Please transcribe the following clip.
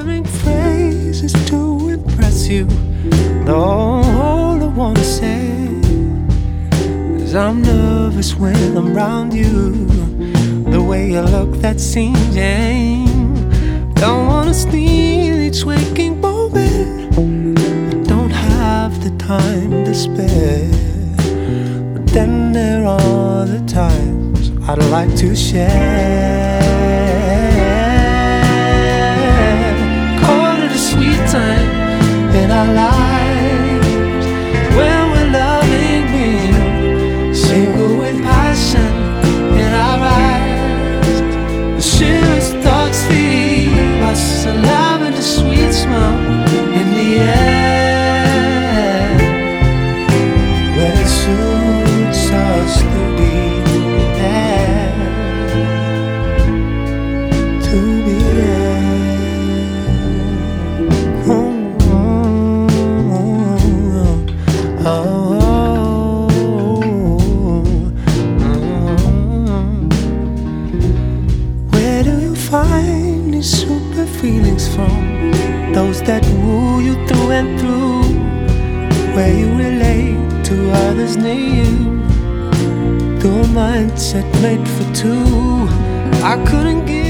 flattering phrases to impress you. Though all I wanna say is I'm nervous when I'm around you. The way you look, that seems lame. Don't wanna steal each waking moment. I don't have the time to spare. But then there are the times I'd like to share. Our mindset made for two, I couldn't give.